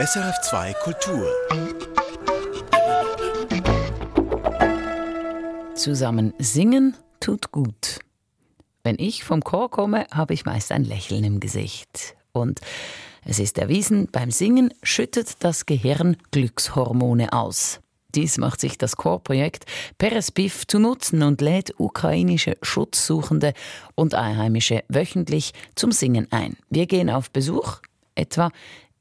SRF2 Kultur. Zusammen singen tut gut. Wenn ich vom Chor komme, habe ich meist ein Lächeln im Gesicht. Und es ist erwiesen, beim Singen schüttet das Gehirn Glückshormone aus. Dies macht sich das Chorprojekt Perespiv zu Nutzen und lädt ukrainische Schutzsuchende und Einheimische wöchentlich zum Singen ein. Wir gehen auf Besuch, etwa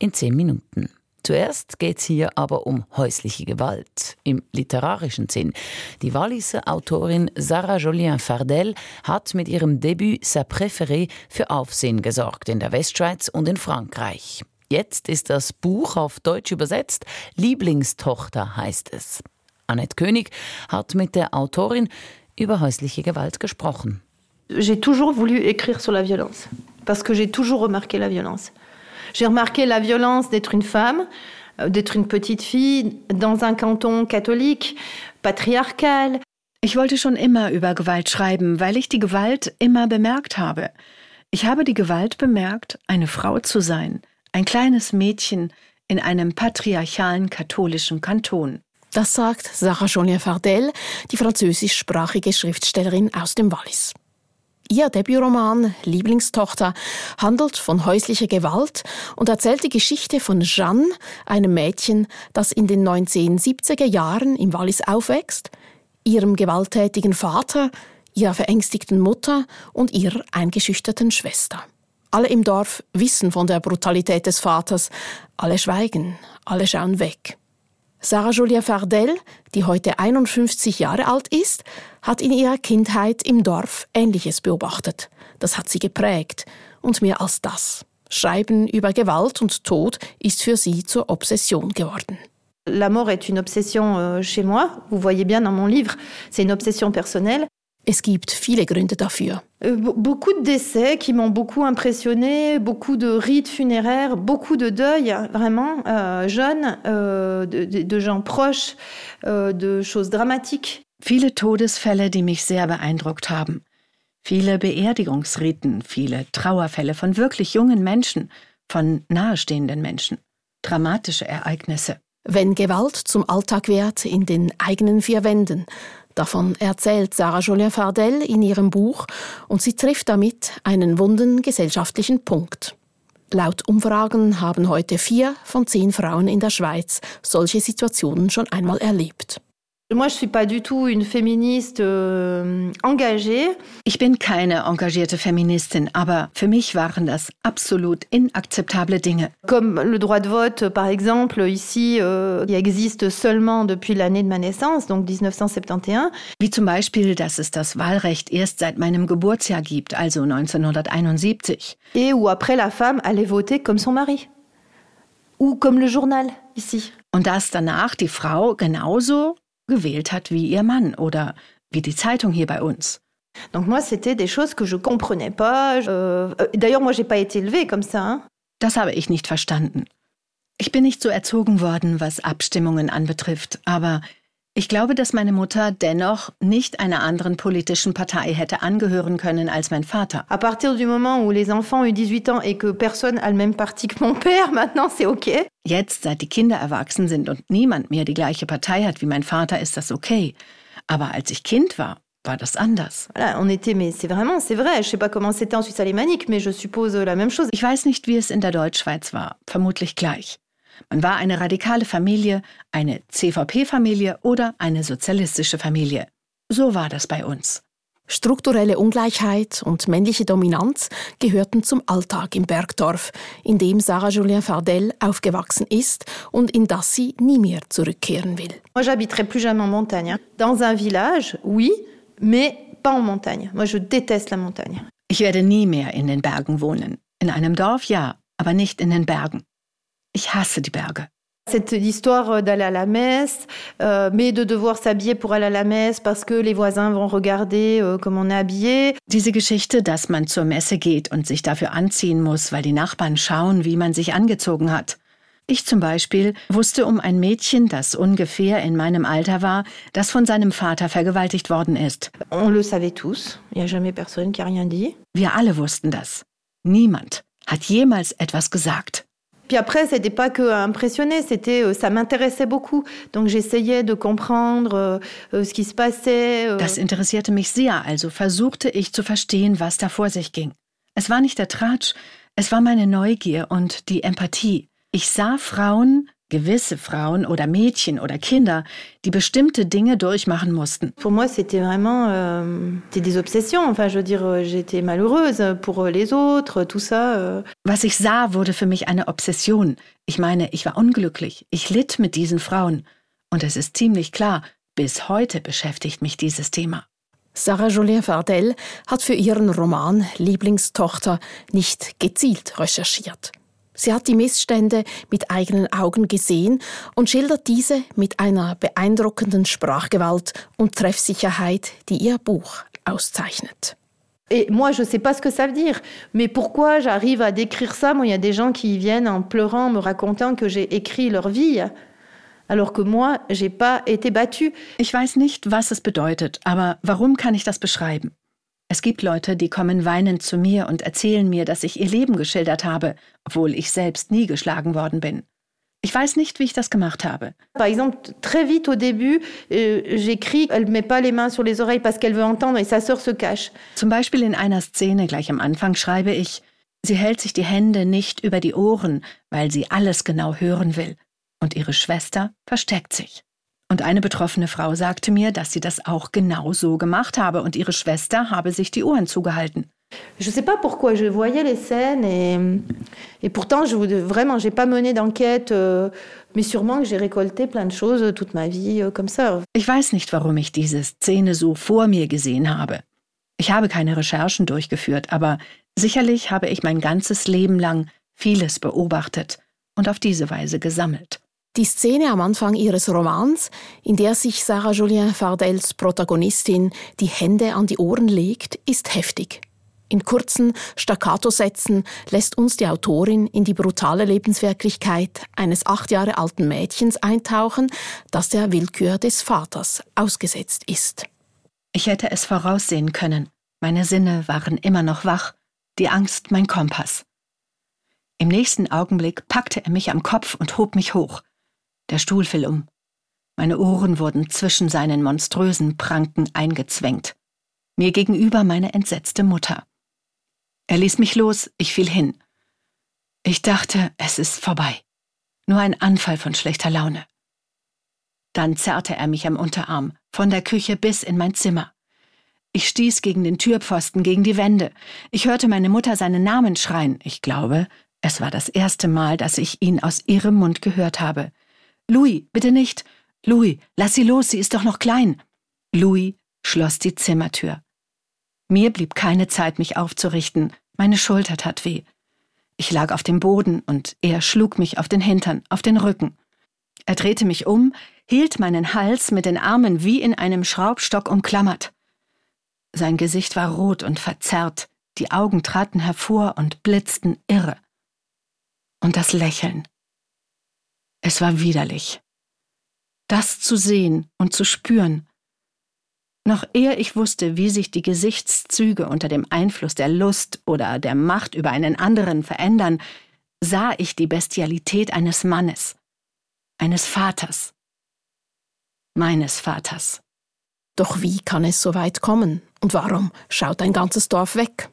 in zehn Minuten. Zuerst geht es hier aber um häusliche Gewalt im literarischen Sinn. Die Walliser Autorin Sarah Jolien Fardel hat mit ihrem Debüt Sa Préférée für Aufsehen gesorgt in der Westschweiz und in Frankreich. Jetzt ist das Buch auf Deutsch übersetzt. Lieblingstochter heißt es. Annette König hat mit der Autorin über häusliche Gewalt gesprochen. J'ai toujours voulu écrire sur la violence parce que j'ai toujours remarqué la violence. J'ai remarqué la violence d'être une femme, euh, d'être une petite fille dans un canton catholique, patriarcal. Ich wollte schon immer über Gewalt schreiben, weil ich die Gewalt immer bemerkt habe. Ich habe die Gewalt bemerkt, eine Frau zu sein, ein kleines Mädchen in einem patriarchalen katholischen Kanton. Das sagt Sarah Jolien Fardel, die französischsprachige Schriftstellerin aus dem Wallis. Ihr Debütroman Lieblingstochter handelt von häuslicher Gewalt und erzählt die Geschichte von Jeanne, einem Mädchen, das in den 1970er Jahren im Wallis aufwächst, ihrem gewalttätigen Vater, ihrer verängstigten Mutter und ihrer eingeschüchterten Schwester. Alle im Dorf wissen von der Brutalität des Vaters, alle schweigen, alle schauen weg. Sarah Julia Fardel, die heute 51 Jahre alt ist, hat in ihrer Kindheit im Dorf Ähnliches beobachtet. Das hat sie geprägt. Und mehr als das. Schreiben über Gewalt und Tod ist für sie zur Obsession geworden. La mort est une obsession euh, chez moi. Vous voyez bien dans mon livre, c'est une obsession personnelle. Es gibt viele Gründe dafür. Euh, beaucoup de décès qui m'ont beaucoup impressionné, beaucoup de rites funéraires, beaucoup de deuils, vraiment, euh, jeunes, euh, de, de, gens proches, euh, de choses dramatiques. Viele Todesfälle, die mich sehr beeindruckt haben. Viele Beerdigungsriten, viele Trauerfälle von wirklich jungen Menschen, von nahestehenden Menschen. Dramatische Ereignisse. Wenn Gewalt zum Alltag wird in den eigenen vier Wänden, Davon erzählt Sarah Julien Fardel in ihrem Buch und sie trifft damit einen wunden gesellschaftlichen Punkt. Laut Umfragen haben heute vier von zehn Frauen in der Schweiz solche Situationen schon einmal erlebt. Ich bin keine engagierte Feministin, aber für mich waren das absolut inakzeptable Dinge. Comme le droit de vote, par exemple, ici, euh, qui existe seulement depuis l'année de ma naissance, donc 1971. Wie zum Beispiel, dass es das Wahlrecht erst seit meinem Geburtsjahr gibt, also 1971. Et où après la femme allait voter comme son mari. Ou comme le journal, ici. Und dass danach die Frau genauso gewählt hat wie ihr Mann oder wie die Zeitung hier bei uns. Donc moi, c'était des choses que je comprenais pas. Euh, D'ailleurs, moi, j'ai pas été élevée comme ça. Hein. Das habe ich nicht verstanden. Ich bin nicht so erzogen worden, was Abstimmungen anbetrifft, aber ich glaube, dass meine Mutter dennoch nicht einer anderen politischen Partei hätte angehören können als mein Vater. À partir du moment où les enfants ont eu 18 ans et que personne a le même parti que mon père, maintenant c'est okay. Jetzt, seit die Kinder erwachsen sind und niemand mehr die gleiche Partei hat wie mein Vater, ist das okay. Aber als ich Kind war, war das anders. Voilà, on était, mais c'est vraiment, c'est vrai. Je sais pas comment c'était en Suisse alémanique, mais je suppose la même chose. Ich weiß nicht, wie es in der Deutschschweiz war. Vermutlich gleich. Man war eine radikale Familie, eine CVP-Familie oder eine sozialistische Familie. So war das bei uns. Strukturelle Ungleichheit und männliche Dominanz gehörten zum Alltag im Bergdorf, in dem Sarah Julien Fardel aufgewachsen ist und in das sie nie mehr zurückkehren will. Moi, j'habiterai plus jamais en montagne. Dans un village, oui, mais pas en montagne. Moi, je déteste la montagne. Ich werde nie mehr in den Bergen wohnen. In einem Dorf ja, aber nicht in den Bergen. Ich hasse die Berge. Cette histoire d'aller à la messe, euh, mais de devoir s'habiller pour aller à la messe parce que les voisins vont regarder euh, comme on est habillé. Diese Geschichte, dass man zur Messe geht und sich dafür anziehen muss, weil die Nachbarn schauen, wie man sich angezogen hat. Ich zum Beispiel wusste um ein Mädchen, das ungefähr in meinem Alter war, das von seinem Vater vergewaltigt worden ist. On le savait tous. Il n'y a jamais personne qui a rien dit. Wir alle wussten das. Niemand hat jemals etwas gesagt. Puis après, c'était pas que impressionner, c'était euh, ça m'intéressait beaucoup. Donc j'essayais de comprendre euh, euh, ce qui se passait. Das interessierte mich sehr, also versuchte ich zu verstehen, was da vor sich ging. Es war nicht der Tratsch, es war meine Neugier und die Empathie. Ich sah Frauen, gewisse Frauen oder Mädchen oder Kinder, die bestimmte Dinge durchmachen mussten. Pour moi, c'était vraiment euh, des obsessions. Enfin, je veux dire, euh, j'étais malheureuse pour euh, les autres, tout ça. Euh. Was ich sah, wurde für mich eine Obsession. Ich meine, ich war unglücklich. Ich litt mit diesen Frauen. Und es ist ziemlich klar, bis heute beschäftigt mich dieses Thema. Sarah Julien Fardel hat für ihren Roman Lieblingstochter nicht gezielt recherchiert. Sie hat die Missstände mit eigenen Augen gesehen und schildert diese mit einer beeindruckenden Sprachgewalt und Treffsicherheit, die ihr Buch auszeichnet. Et moi, je ne sais pas ce que ça veut dire. Mais pourquoi j'arrive à décrire ça Moi, il y a des gens qui viennent en pleurant, me racontant que j'ai écrit leur vie, alors que moi, j'ai pas été battue. Ich weiß nicht, was es bedeutet, aber warum kann ich das beschreiben? Es gibt Leute, die kommen weinend zu mir und erzählen mir, dass ich ihr Leben geschildert habe, obwohl ich selbst nie geschlagen worden bin. Ich weiß nicht, wie ich das gemacht habe. Par exemple, très vite au début, euh, j'écris, elle met pas les mains sur les oreilles parce qu'elle veut entendre et sa sœur se cache. Zum Beispiel in einer Szene gleich am Anfang schreibe ich, sie hält sich die Hände nicht über die Ohren, weil sie alles genau hören will. Und ihre Schwester versteckt sich. Und eine betroffene Frau sagte mir, dass sie das auch genau so gemacht habe und ihre Schwester habe sich die Ohren zugehalten. Je ne sais pas pourquoi je voyais les scènes et, et pourtant je vraiment j'ai pas mené d'enquête euh, mais sûrement que j'ai récolté plein de choses toute ma vie euh, comme ça. Ich weiß nicht, warum ich diese Szene so vor mir gesehen habe. Ich habe keine Recherchen durchgeführt, aber sicherlich habe ich mein ganzes Leben lang vieles beobachtet und auf diese Weise gesammelt. Die Szene am Anfang ihres Romans, in der sich Sarah Julien Fardels Protagonistin die Hände an die Ohren legt, ist heftig. In kurzen Staccato-Sätzen lässt uns die Autorin in die brutale Lebenswirklichkeit eines acht Jahre alten Mädchens eintauchen, das der Willkür des Vaters ausgesetzt ist. Ich hätte es voraussehen können. Meine Sinne waren immer noch wach, die Angst mein Kompass. Im nächsten Augenblick packte er mich am Kopf und hob mich hoch. Der Stuhl fiel um. Meine Ohren wurden zwischen seinen monströsen Pranken eingezwängt. Mir gegenüber meine entsetzte Mutter. Er ließ mich los, ich fiel hin. Ich dachte, es ist vorbei. Nur ein Anfall von schlechter Laune. Dann zerrte er mich am Unterarm, von der Küche bis in mein Zimmer. Ich stieß gegen den Türpfosten, gegen die Wände. Ich hörte meine Mutter seinen Namen schreien. Ich glaube, es war das erste Mal, dass ich ihn aus ihrem Mund gehört habe. Louis, bitte nicht. Louis, lass sie los, sie ist doch noch klein. Louis schloss die Zimmertür. Mir blieb keine Zeit, mich aufzurichten. Meine Schulter tat weh. Ich lag auf dem Boden und er schlug mich auf den Hintern, auf den Rücken. Er drehte mich um, hielt meinen Hals mit den Armen wie in einem Schraubstock umklammert. Sein Gesicht war rot und verzerrt, die Augen traten hervor und blitzten irre. Und das Lächeln. Es war widerlich. Das zu sehen und zu spüren. Noch ehe ich wusste, wie sich die Gesichtszüge unter dem Einfluss der Lust oder der Macht über einen anderen verändern, sah ich die Bestialität eines Mannes, eines Vaters, meines Vaters. Doch wie kann es so weit kommen? Und warum schaut ein ganzes Dorf weg?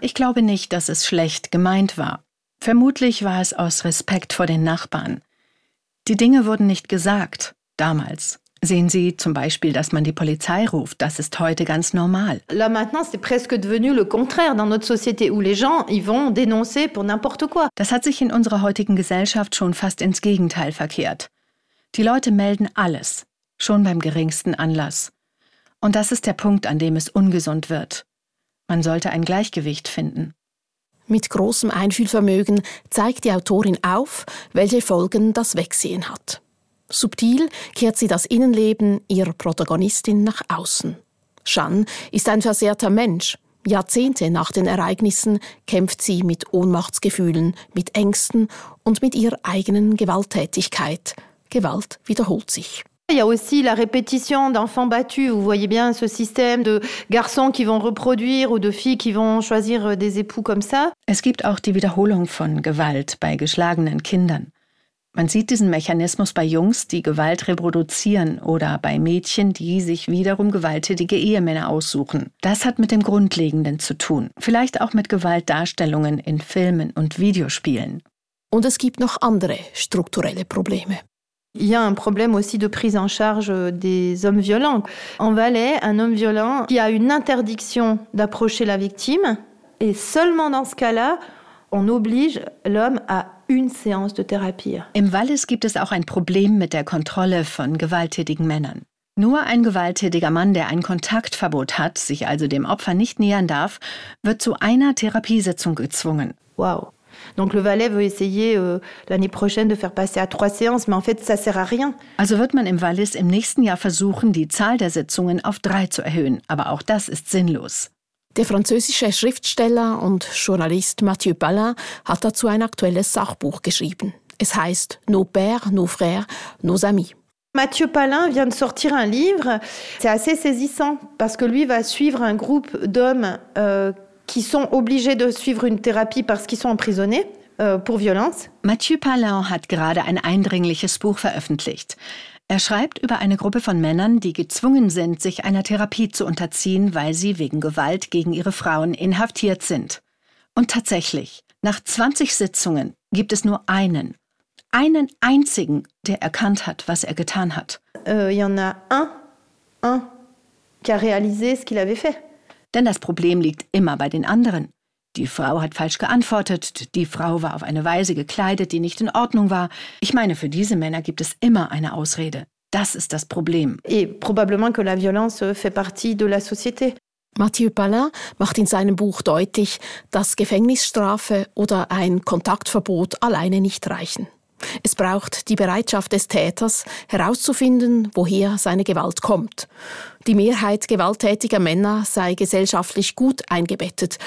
Ich glaube nicht, dass es schlecht gemeint war. Vermutlich war es aus Respekt vor den Nachbarn. Die Dinge wurden nicht gesagt, damals. Sehen Sie zum Beispiel, dass man die Polizei ruft. Das ist heute ganz normal. Là maintenant, c'est presque devenu le contraire dans notre société où les gens ils vont dénoncer pour n'importe quoi. Das hat sich in unserer heutigen Gesellschaft schon fast ins Gegenteil verkehrt. Die Leute melden alles, schon beim geringsten Anlass. Und das ist der Punkt, an dem es ungesund wird. Man sollte ein Gleichgewicht finden. Mit großem Einfühlvermögen zeigt die Autorin auf, welche Folgen das Wegsehen hat. Subtil kehrt sie das Innenleben ihrer Protagonistin nach außen. Jeanne ist ein versehrter Mensch. Jahrzehnte nach den Ereignissen kämpft sie mit Ohnmachtsgefühlen, mit Ängsten und mit ihrer eigenen Gewalttätigkeit. Gewalt wiederholt sich. Il y a aussi la répétition d'enfants battus. Vous voyez bien ce système de garçons qui vont reproduire ou de filles qui vont choisir des époux comme ça. Es gibt auch die Wiederholung von Gewalt bei geschlagenen Kindern. Man sieht diesen Mechanismus bei Jungs, die Gewalt reproduzieren oder bei Mädchen, die sich wiederum gewalttätige Ehemänner aussuchen. Das hat mit dem Grundlegenden zu tun. Vielleicht auch mit Gewaltdarstellungen in Filmen und Videospielen. Und es gibt noch andere strukturelle Probleme. Il y a un problème aussi de prise en charge des hommes violents. En Valais, un homme violent qui a une interdiction d'approcher la victime, et seulement dans ce cas-là, on oblige l'homme à une séance de thérapie. Im Wallis gibt es auch ein Problem mit der Kontrolle von gewalttätigen Männern. Nur ein gewalttätiger Mann, der ein Kontaktverbot hat, sich also dem Opfer nicht nähern darf, wird zu einer Therapiesitzung gezwungen. Wow. Donc le Valais veut essayer euh, l'année prochaine de faire passer à trois séances, mais en fait ça sert à rien. Also wird man im Wallis im nächsten Jahr versuchen, die Zahl der Sitzungen auf drei zu erhöhen, aber auch das ist sinnlos. Der französische Schriftsteller und Journalist Mathieu Ballin hat dazu ein aktuelles Sachbuch geschrieben. Es heißt Nos pères, nos frères, nos amis. Mathieu Palin vient de sortir un livre. C'est assez saisissant parce que lui va suivre un groupe d'hommes euh, qui sont obligés de suivre une thérapie parce qu'ils sont emprisonnés euh, pour violence. Mathieu Palin hat gerade ein eindringliches Buch veröffentlicht. Er schreibt über eine Gruppe von Männern, die gezwungen sind, sich einer Therapie zu unterziehen, weil sie wegen Gewalt gegen ihre Frauen inhaftiert sind. Und tatsächlich, nach 20 Sitzungen gibt es nur einen, einen einzigen, der erkannt hat, was er getan hat. Euh, il y en a un, un, qui a réalisé ce qu'il avait fait. Denn das Problem liegt immer bei den anderen. Die Frau hat falsch geantwortet, die Frau war auf eine Weise gekleidet, die nicht in Ordnung war. Ich meine, für diese Männer gibt es immer eine Ausrede. Das ist das Problem. Et probablement que la violence fait partie de la société. Mathieu Palin macht in seinem Buch deutlich, dass Gefängnisstrafe oder ein Kontaktverbot alleine nicht reichen. Es braucht die Bereitschaft des Täters, herauszufinden, woher seine Gewalt kommt. Die Mehrheit gewalttätiger Männer sei gesellschaftlich gut eingebettet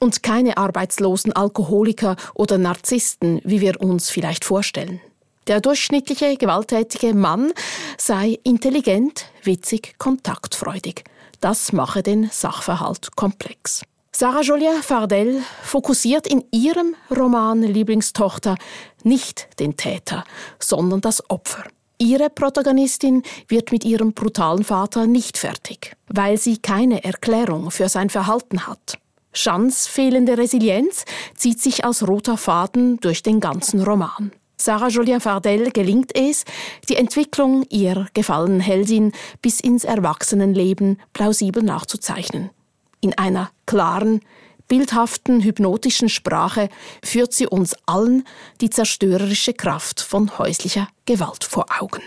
und keine arbeitslosen Alkoholiker oder Narzissten, wie wir uns vielleicht vorstellen. Der durchschnittliche gewalttätige Mann sei intelligent, witzig, kontaktfreudig. Das mache den Sachverhalt komplex. Sarah Jolien Fardel fokussiert in ihrem Roman Lieblingstochter nicht den Täter, sondern das Opfer. Ihre Protagonistin wird mit ihrem brutalen Vater nicht fertig, weil sie keine Erklärung für sein Verhalten hat. Jeans fehlende Resilienz zieht sich als roter Faden durch den ganzen Roman. Sarah Julien Fardel gelingt es, die Entwicklung ihrer gefallenen Heldin bis ins Erwachsenenleben plausibel nachzuzeichnen. In einer klaren, bildhaften, hypnotischen Sprache führt sie uns allen die zerstörerische Kraft von häuslicher Gewalt vor Augen.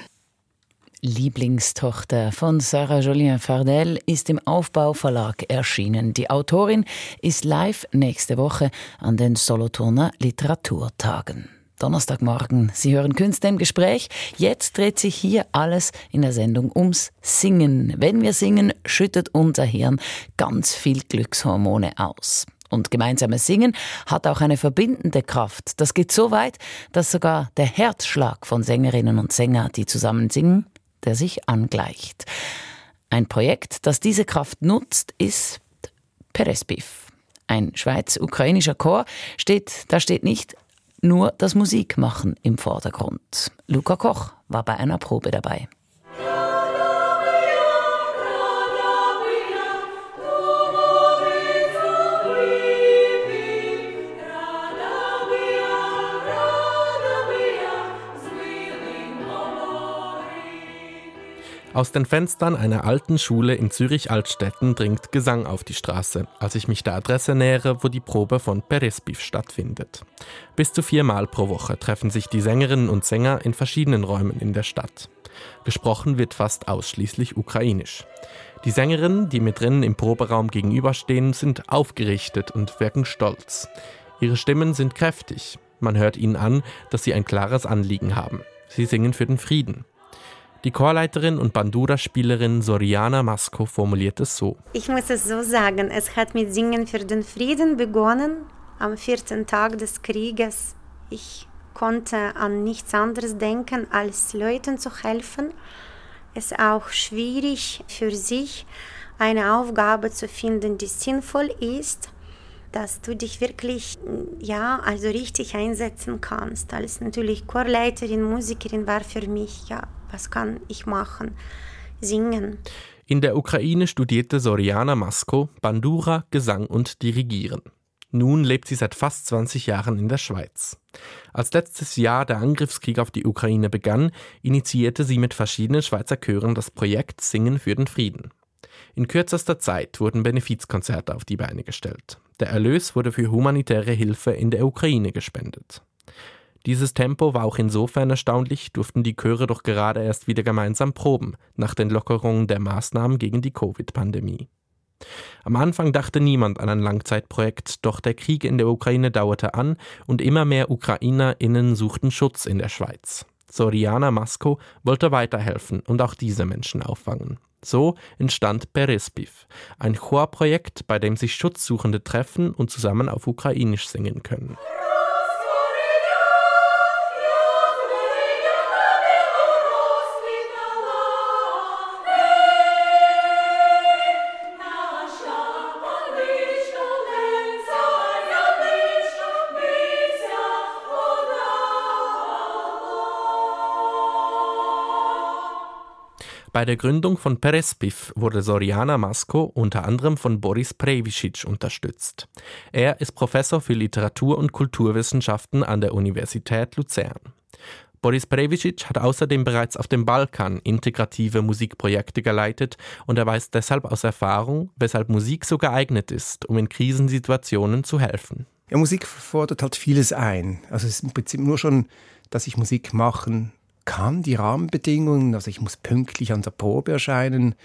Lieblingstochter von Sarah Jolien Fardel ist im Aufbauverlag erschienen. Die Autorin ist live nächste Woche an den Solothurner Literaturtagen. Donnerstagmorgen. Sie hören Künste im Gespräch. Jetzt dreht sich hier alles in der Sendung ums Singen. Wenn wir singen, schüttet unser Hirn ganz viel Glückshormone aus. Und gemeinsames Singen hat auch eine verbindende Kraft. Das geht so weit, dass sogar der Herzschlag von Sängerinnen und Sängern, die zusammen singen, der sich angleicht. Ein Projekt, das diese Kraft nutzt, ist Perespiv. Ein schweiz-ukrainischer Chor steht, da steht nicht nur das Musikmachen im Vordergrund. Luca Koch war bei einer Probe dabei. Aus den Fenstern einer alten Schule in Zürich-Altstetten dringt Gesang auf die Straße, als ich mich der Adresse nähere, wo die Probe von Peresbiv stattfindet. Bis zu viermal pro Woche treffen sich die Sängerinnen und Sänger in verschiedenen Räumen in der Stadt. Gesprochen wird fast ausschließlich ukrainisch. Die Sängerinnen, die mit drinnen im Proberaum gegenüberstehen, sind aufgerichtet und wirken stolz. Ihre Stimmen sind kräftig. Man hört ihnen an, dass sie ein klares Anliegen haben. Sie singen für den Frieden. Die Chorleiterin und Bandura-Spielerin Soriana Masco formuliert es so. Ich muss es so sagen, es hat mit Singen für den Frieden begonnen, am vierten Tag des Krieges. Ich konnte an nichts anderes denken, als Leuten zu helfen. es auch schwierig für sich, eine Aufgabe zu finden, die sinnvoll ist, dass du dich wirklich, ja, also richtig einsetzen kannst. Als natürlich Chorleiterin, Musikerin war für mich, ja, was kann ich machen? Singen. In der Ukraine studierte Soriana Masko Bandura, Gesang und Dirigieren. Nun lebt sie seit fast 20 Jahren in der Schweiz. Als letztes Jahr der Angriffskrieg auf die Ukraine begann, initiierte sie mit verschiedenen Schweizer Chören das Projekt Singen für den Frieden. In kürzester Zeit wurden Benefizkonzerte auf die Beine gestellt. Der Erlös wurde für humanitäre Hilfe in der Ukraine gespendet. Dieses Tempo war auch insofern erstaunlich, durften die Chöre doch gerade erst wieder gemeinsam proben, nach den Lockerungen der Maßnahmen gegen die Covid-Pandemie. Am Anfang dachte niemand an ein Langzeitprojekt, doch der Krieg in der Ukraine dauerte an und immer mehr UkrainerInnen suchten Schutz in der Schweiz. Soriana Masko wollte weiterhelfen und auch diese Menschen auffangen. So entstand Perespiv, ein Chorprojekt, bei dem sich Schutzsuchende treffen und zusammen auf Ukrainisch singen können. Bei der Gründung von Perespiv wurde Soriana Masko unter anderem von Boris Previsic unterstützt. Er ist Professor für Literatur- und Kulturwissenschaften an der Universität Luzern. Boris Previsic hat außerdem bereits auf dem Balkan integrative Musikprojekte geleitet und er weiß deshalb aus Erfahrung, weshalb Musik so geeignet ist, um in Krisensituationen zu helfen. Ja, Musik fordert halt vieles ein. Also es ist im Prinzip nur schon, dass ich Musik machen kann, die Rahmenbedingungen. Also ich muss pünktlich an der Probe erscheinen,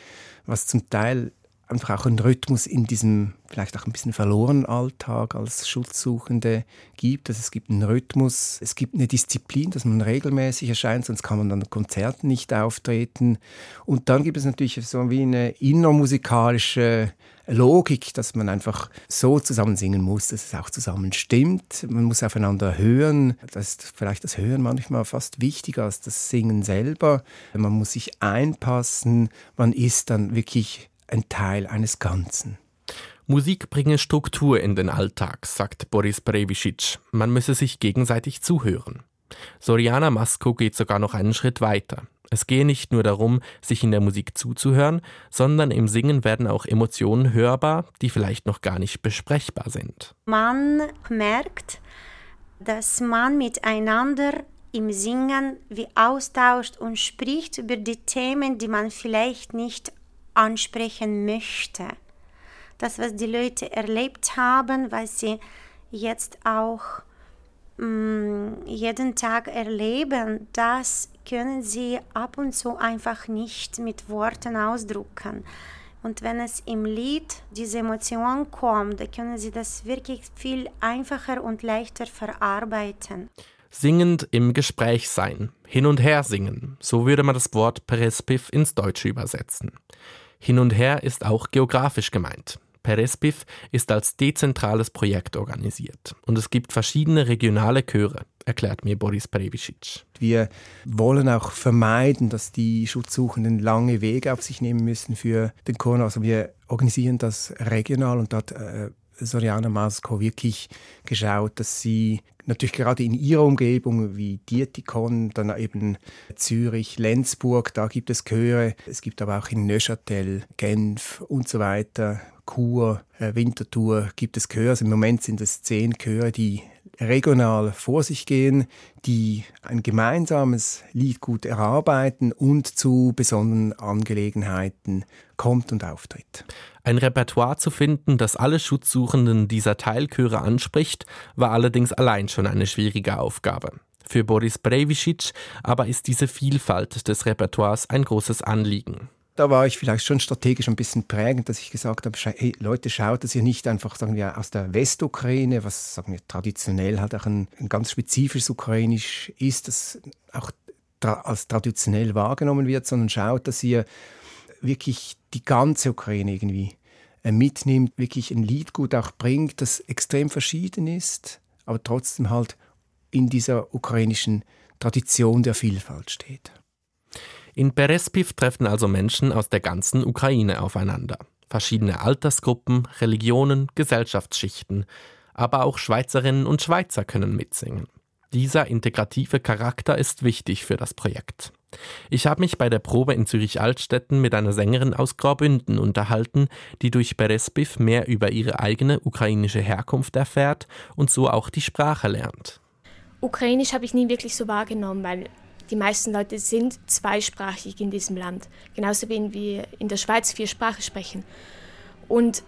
was zum Teil einfach auch einen Rhythmus in diesem vielleicht auch ein bisschen verlorenen Alltag als Schutzsuchende gibt. Also es gibt einen Rhythmus, es gibt eine Disziplin, dass man regelmäßig erscheint, sonst kann man an Konzerten nicht auftreten. Und dann gibt es natürlich so wie eine innermusikalische Logik, dass man einfach so zusammen singen muss, dass es auch zusammen stimmt. Man muss aufeinander hören. Das ist vielleicht das Hören manchmal fast wichtiger als das Singen selber. Man muss sich einpassen. Man ist dann wirklich ein Teil eines Ganzen. Musik bringe Struktur in den Alltag, sagt Boris Brevicic. Man müsse sich gegenseitig zuhören. Soriana Masko geht sogar noch einen Schritt weiter. Es gehe nicht nur darum, sich in der Musik zuzuhören, sondern im Singen werden auch Emotionen hörbar, die vielleicht noch gar nicht besprechbar sind. Man merkt, dass man miteinander im Singen wie austauscht und spricht über die Themen, die man vielleicht nicht ansprechen möchte. Das, was die Leute erlebt haben, was sie jetzt auch mh, mm, jeden Tag erleben, das können sie ab und zu einfach nicht mit Worten ausdrücken. Und wenn es im Lied diese Emotion kommt, dann können sie das wirklich viel einfacher und leichter verarbeiten. Singend im Gespräch sein, hin und her singen, so würde man das Wort Perespiv ins Deutsche übersetzen. Hin und her ist auch geografisch gemeint. Perespiv ist als dezentrales Projekt organisiert und es gibt verschiedene regionale Chöre, erklärt mir Boris Previcic. Wir wollen auch vermeiden, dass die Schutzsuchenden lange Wege auf sich nehmen müssen für den Chor. Also wir organisieren das regional und dort äh, Soriana Masko wirklich geschaut, dass sie natürlich gerade in ihrer Umgebung wie Dietikon, dann eben Zürich, Lenzburg, da gibt es Chöre. Es gibt aber auch in Neuchâtel, Genf und so weiter, Chur, äh, Winterthur gibt es Chöre. Also Im Moment sind es zehn Chöre, die regional vor sich gehen, die ein gemeinsames Lied gut erarbeiten und zu besonderen Angelegenheiten kommt und auftritt. Ein Repertoire zu finden, das alle Schutzsuchenden dieser Teilchöre anspricht, war allerdings allein schon eine schwierige Aufgabe. Für Boris Brevicic aber ist diese Vielfalt des Repertoires ein großes Anliegen da war ich vielleicht schon strategisch ein bisschen prägend, dass ich gesagt habe, hey, Leute, schaut, dass ihr nicht einfach, sagen wir, aus der Westukraine, was sagen wir traditionell halt auch ein, ein ganz spezifisches Ukrainisch ist, das auch tra als traditionell wahrgenommen wird, sondern schaut, dass ihr wirklich die ganze Ukraine irgendwie äh, mitnimmt, wirklich ein Liedgut auch bringt, das extrem verschieden ist, aber trotzdem halt in dieser ukrainischen Tradition der Vielfalt steht. In Berespiv treffen also Menschen aus der ganzen Ukraine aufeinander. Verschiedene Altersgruppen, Religionen, Gesellschaftsschichten. Aber auch Schweizerinnen und Schweizer können mitsingen. Dieser integrative Charakter ist wichtig für das Projekt. Ich habe mich bei der Probe in Zürich-Altstetten mit einer Sängerin aus Graubünden unterhalten, die durch Berespiv mehr über ihre eigene ukrainische Herkunft erfährt und so auch die Sprache lernt. Ukrainisch habe ich nie wirklich so wahrgenommen, weil die meisten Leute sind zweisprachig in diesem Land, genauso wie wir in der Schweiz vier Sprachen sprechen. Und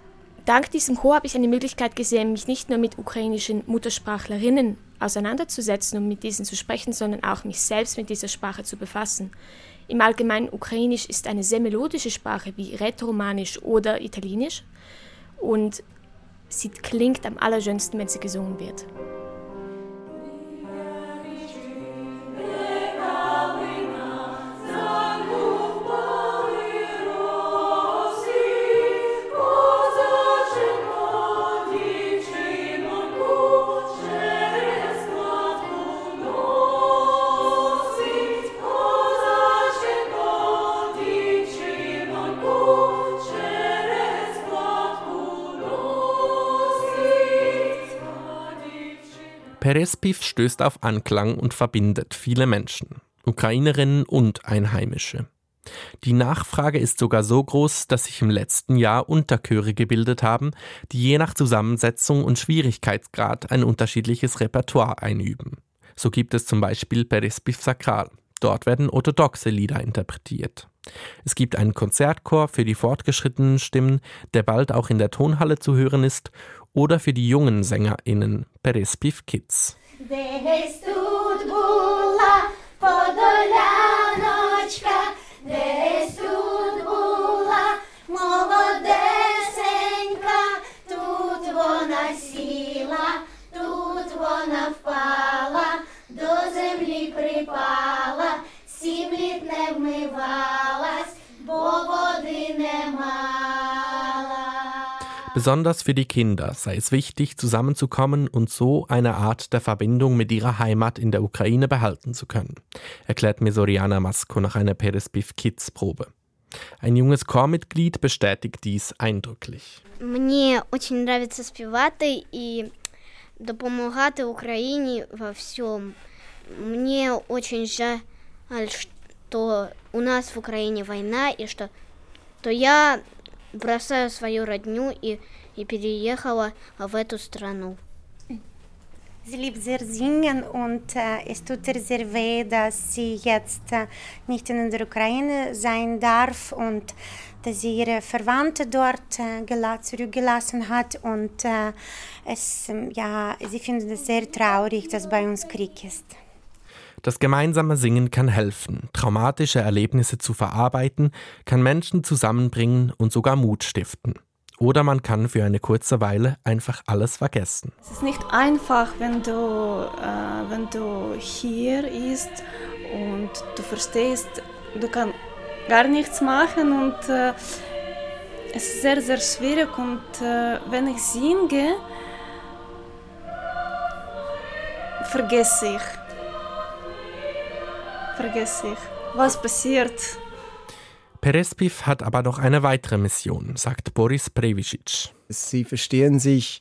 dank diesem Chor habe ich eine Möglichkeit gesehen, mich nicht nur mit ukrainischen Muttersprachlerinnen auseinanderzusetzen und mit diesen zu sprechen, sondern auch mich selbst mit dieser Sprache zu befassen. Im Allgemeinen Ukrainisch ist eine sehr melodische Sprache wie Rätoromanisch oder Italienisch und sie klingt am allerschönsten, wenn sie gesungen wird. Perespiv stößt auf Anklang und verbindet viele Menschen, Ukrainerinnen und Einheimische. Die Nachfrage ist sogar so groß, dass sich im letzten Jahr Unterchöre gebildet haben, die je nach Zusammensetzung und Schwierigkeitsgrad ein unterschiedliches Repertoire einüben. So gibt es zum Beispiel Perespiv Sakral. Dort werden orthodoxe Lieder interpretiert. Es gibt einen Konzertchor für die fortgeschrittenen Stimmen, der bald auch in der Tonhalle zu hören ist, oder für die jungen SängerInnen Perespiv Kids. Besonders für die Kinder sei es wichtig, zusammenzukommen und so eine Art der Verbindung mit ihrer Heimat in der Ukraine behalten zu können, erklärt mir Soriana Masko nach einer Perespiv Kids Probe. Ein junges Chormitglied bestätigt dies eindrücklich. Мне очень нравится співати і допомагати Україні во всем. Мне очень жаль, что у нас в Украине война и что то я бросаю свою родню и, и переехала в эту страну. Sie liebt sehr singen und äh, es tut ihr sehr weh, dass sie jetzt äh, nicht in der Ukraine sein darf und dass sie ihre Verwandte dort äh, zurückgelassen hat und äh, es, ja, sie findet es sehr traurig, dass bei uns Krieg ist. Das gemeinsame Singen kann helfen, traumatische Erlebnisse zu verarbeiten, kann Menschen zusammenbringen und sogar Mut stiften. Oder man kann für eine kurze Weile einfach alles vergessen. Es ist nicht einfach, wenn du, äh, wenn du hier bist und du verstehst, du kannst gar nichts machen und äh, es ist sehr, sehr schwierig. Und äh, wenn ich singe, vergesse ich vergesse ich. Was passiert? Perespiv hat aber noch eine weitere Mission, sagt Boris Previcic. Sie verstehen sich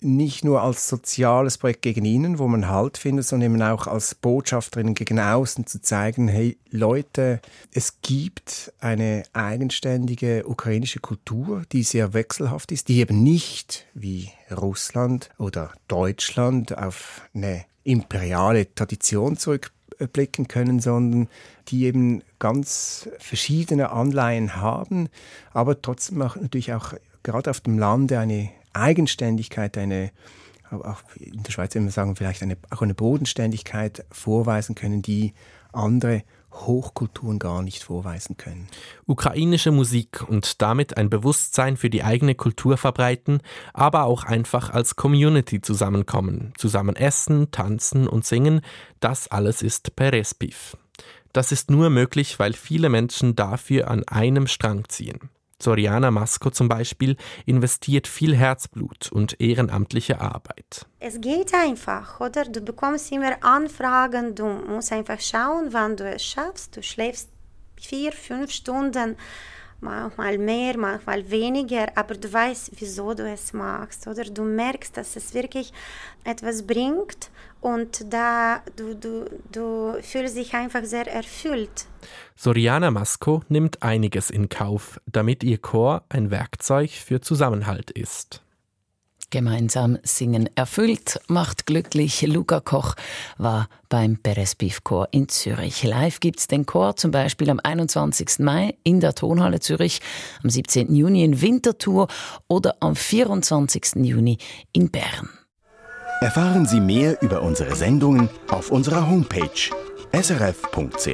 nicht nur als soziales Projekt gegen innen, wo man Halt findet, sondern eben auch als Botschafterinnen gegen außen zu zeigen, hey Leute, es gibt eine eigenständige ukrainische Kultur, die sehr wechselhaft ist, die eben nicht wie Russland oder Deutschland auf eine imperiale Tradition zurück blicken können, sondern die eben ganz verschiedene Anleihen haben, aber trotzdem auch natürlich auch gerade auf dem Lande eine Eigenständigkeit, eine auch in der Schweiz immer sagen, vielleicht eine, auch eine Bodenständigkeit vorweisen können, die andere Hochkulturen gar nicht vorweisen können. Ukrainische Musik und damit ein Bewusstsein für die eigene Kultur verbreiten, aber auch einfach als Community zusammenkommen, zusammen essen, tanzen und singen, das alles ist Perespiv. Das ist nur möglich, weil viele Menschen dafür an einem Strang ziehen. Soriana Masco zum Beispiel investiert viel Herzblut und ehrenamtliche Arbeit. Es geht einfach, oder? Du bekommst immer Anfragen, du musst einfach schauen, wann du es schaffst. Du schläfst vier, fünf Stunden, manchmal mehr, manchmal weniger, aber du weißt, wieso du es machst, oder du merkst, dass es wirklich etwas bringt und da du, du, du fühlst dich einfach sehr erfüllt. Soriana Masco nimmt einiges in Kauf, damit ihr Chor ein Werkzeug für Zusammenhalt ist. Gemeinsam singen erfüllt, macht glücklich. Luca Koch war beim Beresbif Chor in Zürich. Live gibt's den Chor zum Beispiel am 21. Mai in der Tonhalle Zürich, am 17. Juni in Winterthur oder am 24. Juni in Bern. Erfahren Sie mehr über unsere Sendungen auf unserer Homepage srf.ch-kultur.